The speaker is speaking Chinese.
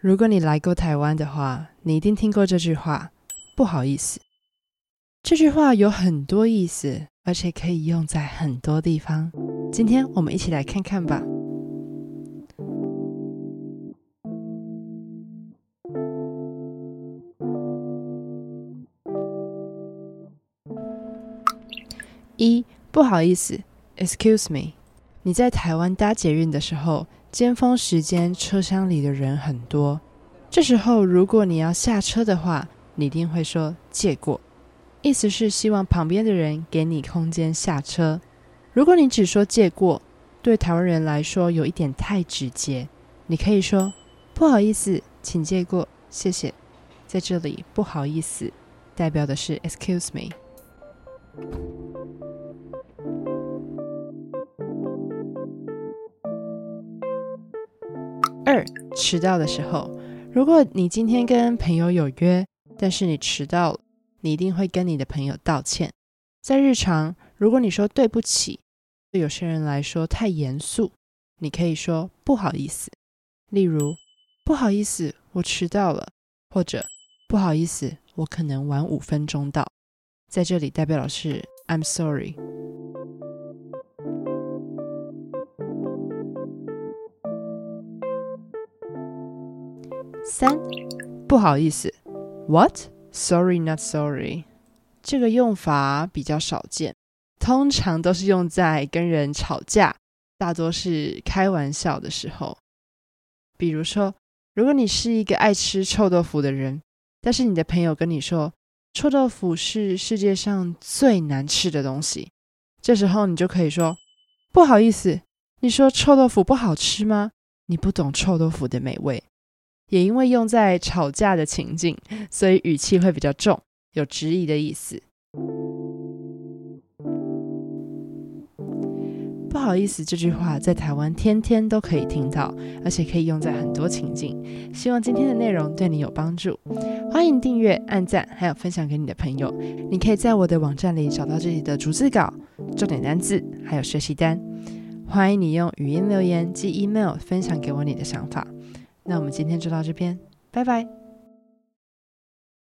如果你来过台湾的话，你一定听过这句话：“不好意思。”这句话有很多意思，而且可以用在很多地方。今天我们一起来看看吧。一，不好意思，Excuse me。你在台湾搭捷运的时候，尖峰时间车厢里的人很多，这时候如果你要下车的话，你一定会说借过，意思是希望旁边的人给你空间下车。如果你只说借过，对台湾人来说有一点太直接，你可以说不好意思，请借过，谢谢。在这里，不好意思代表的是 Excuse me。二，迟到的时候，如果你今天跟朋友有约，但是你迟到了，你一定会跟你的朋友道歉。在日常，如果你说对不起，对有些人来说太严肃，你可以说不好意思。例如，不好意思，我迟到了，或者不好意思，我可能晚五分钟到。在这里代表的是 I'm sorry。三，不好意思，What？Sorry, not sorry。这个用法比较少见，通常都是用在跟人吵架，大多是开玩笑的时候。比如说，如果你是一个爱吃臭豆腐的人，但是你的朋友跟你说臭豆腐是世界上最难吃的东西，这时候你就可以说不好意思，你说臭豆腐不好吃吗？你不懂臭豆腐的美味。也因为用在吵架的情境，所以语气会比较重，有质疑的意思。不好意思，这句话在台湾天天都可以听到，而且可以用在很多情境。希望今天的内容对你有帮助，欢迎订阅、按赞，还有分享给你的朋友。你可以在我的网站里找到这里的逐字稿、重点单字，还有学习单。欢迎你用语音留言及 email 分享给我你的想法。那我们今天就到这边，拜拜。